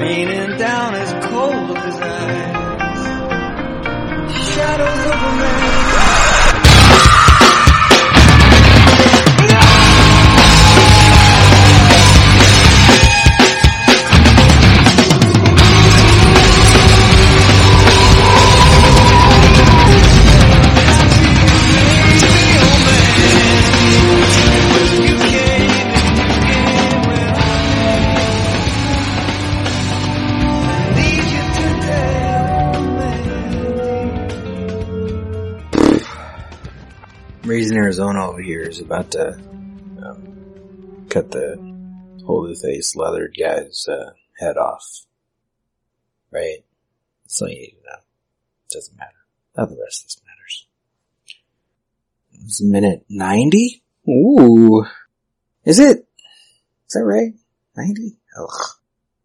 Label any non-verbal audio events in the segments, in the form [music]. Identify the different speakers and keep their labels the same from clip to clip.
Speaker 1: raining down as cold as ice. Shadows Arizona over here is about to um, cut the holy face leathered guy's uh, head off. Right? So you need to know. Doesn't matter. Of the rest of this matters. It's minute 90? Ooh. Is it? Is that right? 90? Ugh.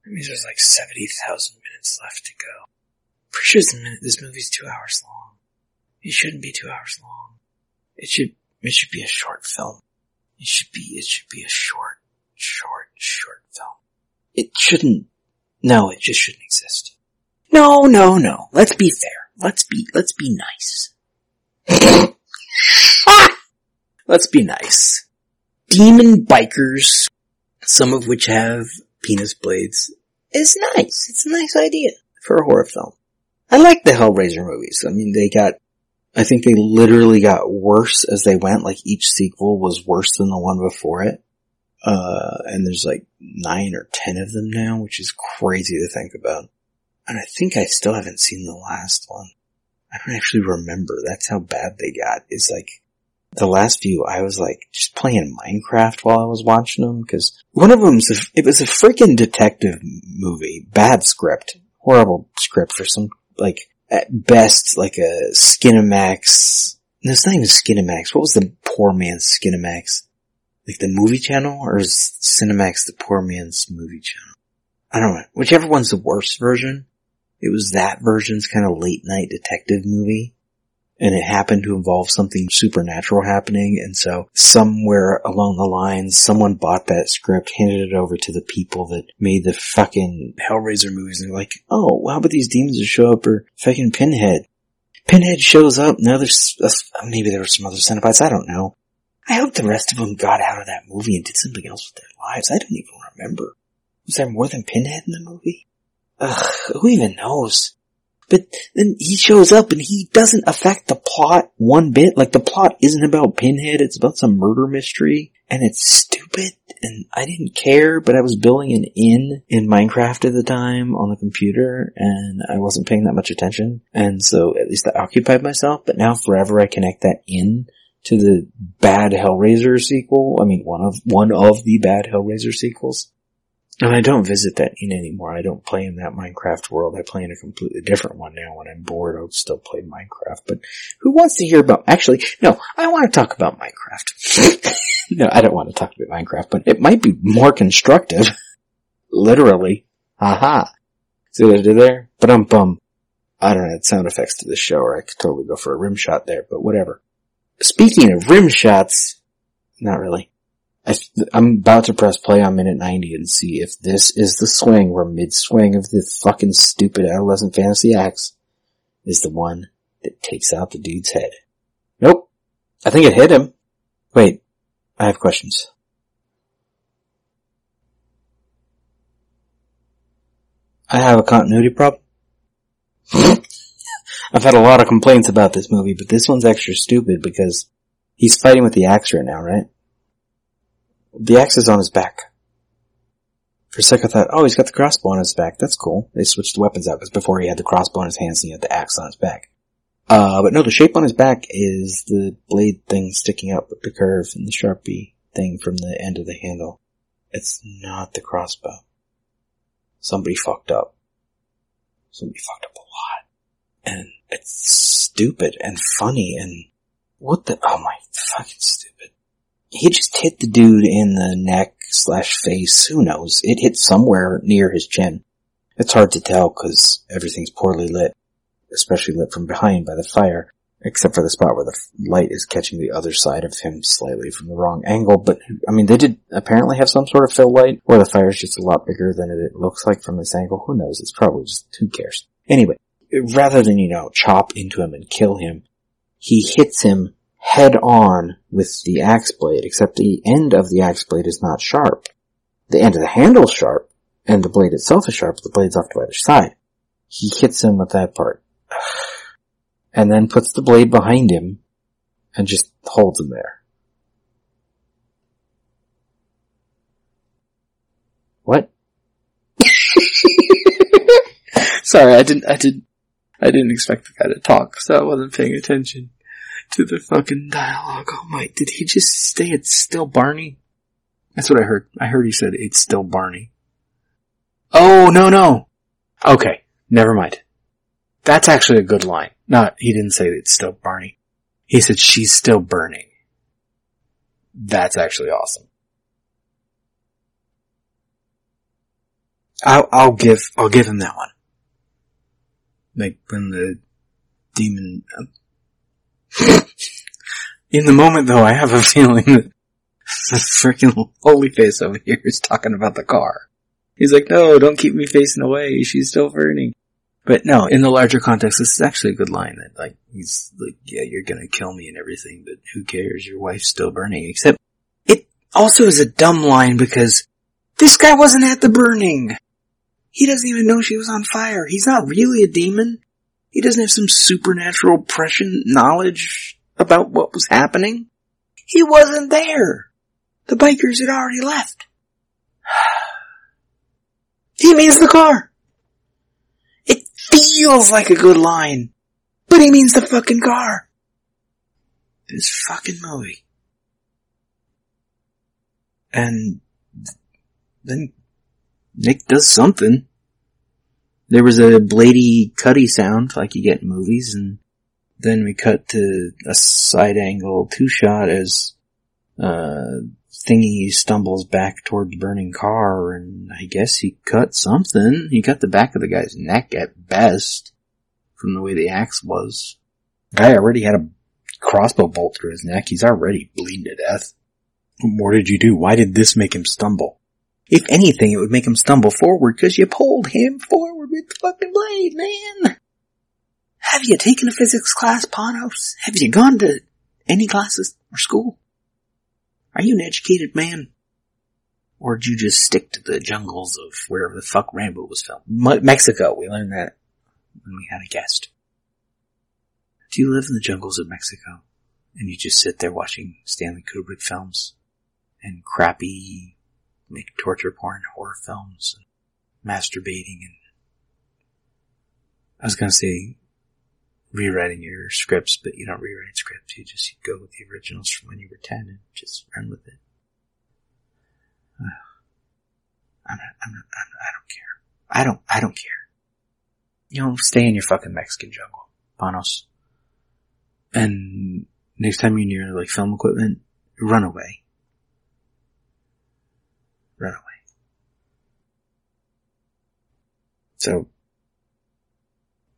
Speaker 1: That means there's like 70,000 minutes left to go. Pretty sure this, minute, this movie's two hours long. It shouldn't be two hours long. It should, it should be a short film. It should be, it should be a short, short, short film. It shouldn't, no, it just shouldn't exist. No, no, no. Let's be fair. Let's be, let's be nice. [laughs] let's be nice. Demon bikers, some of which have penis blades, is nice. It's a nice idea for a horror film. I like the Hellraiser movies. I mean, they got, I think they literally got worse as they went. Like each sequel was worse than the one before it. Uh, and there's like nine or ten of them now, which is crazy to think about. And I think I still haven't seen the last one. I don't actually remember. That's how bad they got. It's like the last few I was like just playing Minecraft while I was watching them because one of them it was a freaking detective movie, bad script, horrible script for some like at best like a Skinamax. No, it's not even Skinamax. What was the poor man's Skinamax? Like the movie channel or is Cinemax the poor man's movie channel? I don't know. Whichever one's the worst version. It was that version's kind of late night detective movie. And it happened to involve something supernatural happening. And so somewhere along the lines, someone bought that script, handed it over to the people that made the fucking Hellraiser movies. And they're like, oh, well, how about these demons that show up or fucking Pinhead? Pinhead shows up. Now there's, uh, maybe there were some other Cenobites. I don't know. I hope the rest of them got out of that movie and did something else with their lives. I don't even remember. Was there more than Pinhead in the movie? Ugh, who even knows? But then he shows up and he doesn't affect the plot one bit. Like the plot isn't about Pinhead, it's about some murder mystery. And it's stupid and I didn't care, but I was building an inn in Minecraft at the time on the computer and I wasn't paying that much attention. And so at least I occupied myself, but now forever I connect that inn to the bad Hellraiser sequel. I mean, one of, one of the bad Hellraiser sequels. And I don't visit that inn anymore. I don't play in that Minecraft world. I play in a completely different one now. When I'm bored, I'll still play Minecraft. But who wants to hear about, actually, no, I want to talk about Minecraft. [laughs] no, I don't want to talk about Minecraft, but it might be more constructive. [laughs] Literally. Haha. See what I did there? But bum. I don't add sound effects to the show or I could totally go for a rim shot there, but whatever. Speaking of rim shots, not really. I, am about to press play on minute 90 and see if this is the swing where mid-swing of the fucking stupid adolescent fantasy axe is the one that takes out the dude's head. Nope. I think it hit him. Wait, I have questions. I have a continuity problem. [laughs] I've had a lot of complaints about this movie, but this one's extra stupid because he's fighting with the axe right now, right? The axe is on his back. For a second I thought, oh, he's got the crossbow on his back. That's cool. They switched the weapons out because before he had the crossbow on his hands and he had the axe on his back. Uh, but no, the shape on his back is the blade thing sticking out with the curve and the sharpie thing from the end of the handle. It's not the crossbow. Somebody fucked up. Somebody fucked up a lot. And it's stupid and funny and what the, oh my fucking stupid he just hit the dude in the neck slash face. Who knows? It hit somewhere near his chin. It's hard to tell because everything's poorly lit, especially lit from behind by the fire, except for the spot where the light is catching the other side of him slightly from the wrong angle. But I mean, they did apparently have some sort of fill light, or the fire is just a lot bigger than it looks like from this angle. Who knows? It's probably just who cares. Anyway, rather than you know chop into him and kill him, he hits him head on with the axe blade, except the end of the axe blade is not sharp. The end of the handle is sharp, and the blade itself is sharp, the blade's off to either side. He hits him with that part. [sighs] And then puts the blade behind him, and just holds him there. What? [laughs] Sorry, I didn't, I didn't, I didn't expect the guy to talk, so I wasn't paying attention. To the fucking dialogue. Oh my, did he just say it's still Barney? That's what I heard. I heard he said it's still Barney. Oh, no, no. Okay, never mind. That's actually a good line. Not, he didn't say it's still Barney. He said she's still burning. That's actually awesome. I'll, I'll give, I'll give him that one. Like when the demon, in the moment though, I have a feeling that the freaking holy face over here is talking about the car. He's like, no, don't keep me facing away. She's still burning. But no, in the larger context, this is actually a good line that like, he's like, yeah, you're gonna kill me and everything, but who cares? Your wife's still burning. Except it also is a dumb line because this guy wasn't at the burning. He doesn't even know she was on fire. He's not really a demon. He doesn't have some supernatural prescient knowledge about what was happening. He wasn't there. The bikers had already left. [sighs] He means the car. It feels like a good line, but he means the fucking car. This fucking movie. And then Nick does something. There was a blady cutty sound like you get in movies and then we cut to a side angle two shot as uh thingy stumbles back toward the burning car and I guess he cut something. He cut the back of the guy's neck at best from the way the axe was. Guy already had a crossbow bolt through his neck. He's already bleeding to death. What more did you do? Why did this make him stumble? If anything, it would make him stumble forward because you pulled him forward with the fucking blade, man. Have you taken a physics class, Panos? Have you gone to any classes or school? Are you an educated man? Or did you just stick to the jungles of wherever the fuck Rambo was filmed? Me- Mexico, we learned that when we had a guest. Do you live in the jungles of Mexico and you just sit there watching Stanley Kubrick films and crappy, like torture porn horror films and masturbating and I was gonna say rewriting your scripts, but you don't rewrite scripts. You just go with the originals from when you were 10 and just run with it. [sighs] I'm not, I'm not, I'm not, I don't care. I don't, I don't care. You know, stay in your fucking Mexican jungle, Panos. And next time you're near like film equipment, run away. Run away. So.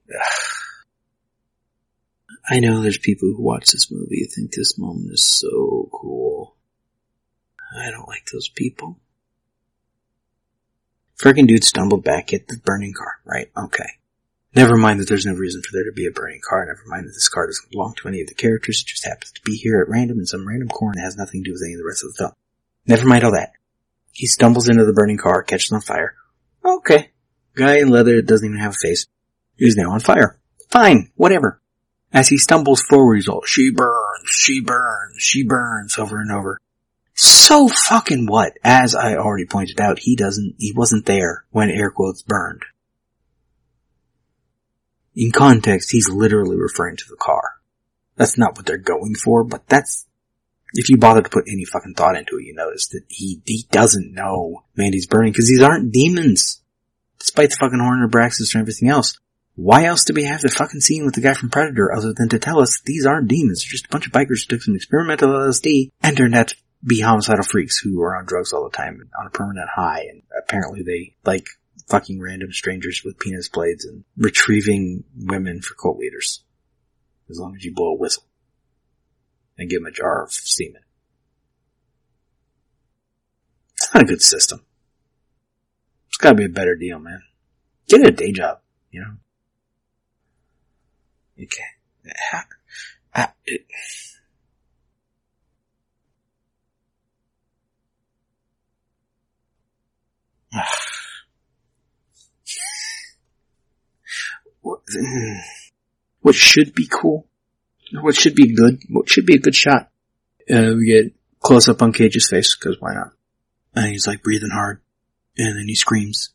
Speaker 1: [sighs] I know there's people who watch this movie who think this moment is so cool. I don't like those people. Freaking dude stumbled back at the burning car, right? Okay. Never mind that there's no reason for there to be a burning car. Never mind that this car doesn't belong to any of the characters. It just happens to be here at random in some random corner that has nothing to do with any of the rest of the film. Never mind all that. He stumbles into the burning car, catches on fire. Okay. Guy in leather doesn't even have a face. He's now on fire. Fine. Whatever. As he stumbles forward, he's all, she burns, she burns, she burns over and over. So fucking what? As I already pointed out, he doesn't, he wasn't there when air quotes burned. In context, he's literally referring to the car. That's not what they're going for, but that's, if you bother to put any fucking thought into it, you notice that he, he doesn't know Mandy's burning because these aren't demons. Despite the fucking horn Abraxas and everything else. Why else do we have the fucking scene with the guy from Predator other than to tell us these aren't demons? They're just a bunch of bikers who took some experimental LSD and turned out to be homicidal freaks who are on drugs all the time on a permanent high and apparently they like fucking random strangers with penis blades and retrieving women for cult leaders. As long as you blow a whistle. And give them a jar of semen. It's not a good system. It's gotta be a better deal, man. Get a day job, you know? Can't. I, it, what should be cool, what should be good, what should be a good shot. Uh, we get close up on Cage's face because why not? And he's like breathing hard, and then he screams,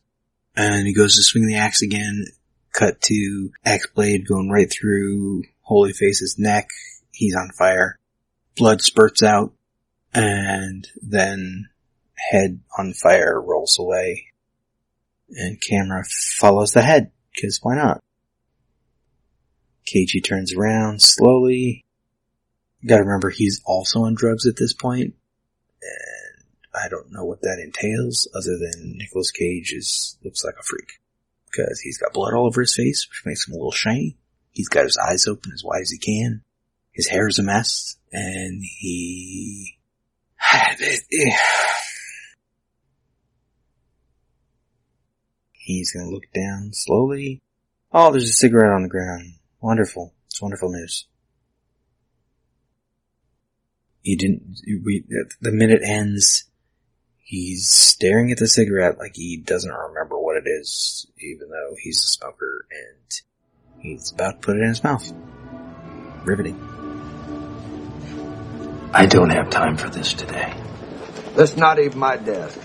Speaker 1: and he goes to swing the axe again. Cut to axe blade going right through Holy Face's neck. he's on fire. Blood spurts out and then head on fire rolls away and camera follows the head because why not? Keiji turns around slowly. Gotta remember he's also on drugs at this point, and I don't know what that entails other than Nicolas Cage is, looks like a freak. Cause he's got blood all over his face, which makes him a little shiny. He's got his eyes open as wide as he can. His hair is a mess, and he... He's gonna look down slowly. Oh, there's a cigarette on the ground. Wonderful. It's wonderful news. He didn't, we, the minute ends, he's staring at the cigarette like he doesn't remember what it is, even though he's a smoker and he's about to put it in his mouth. Riveting.
Speaker 2: I don't have time for this today.
Speaker 3: That's not even my desk.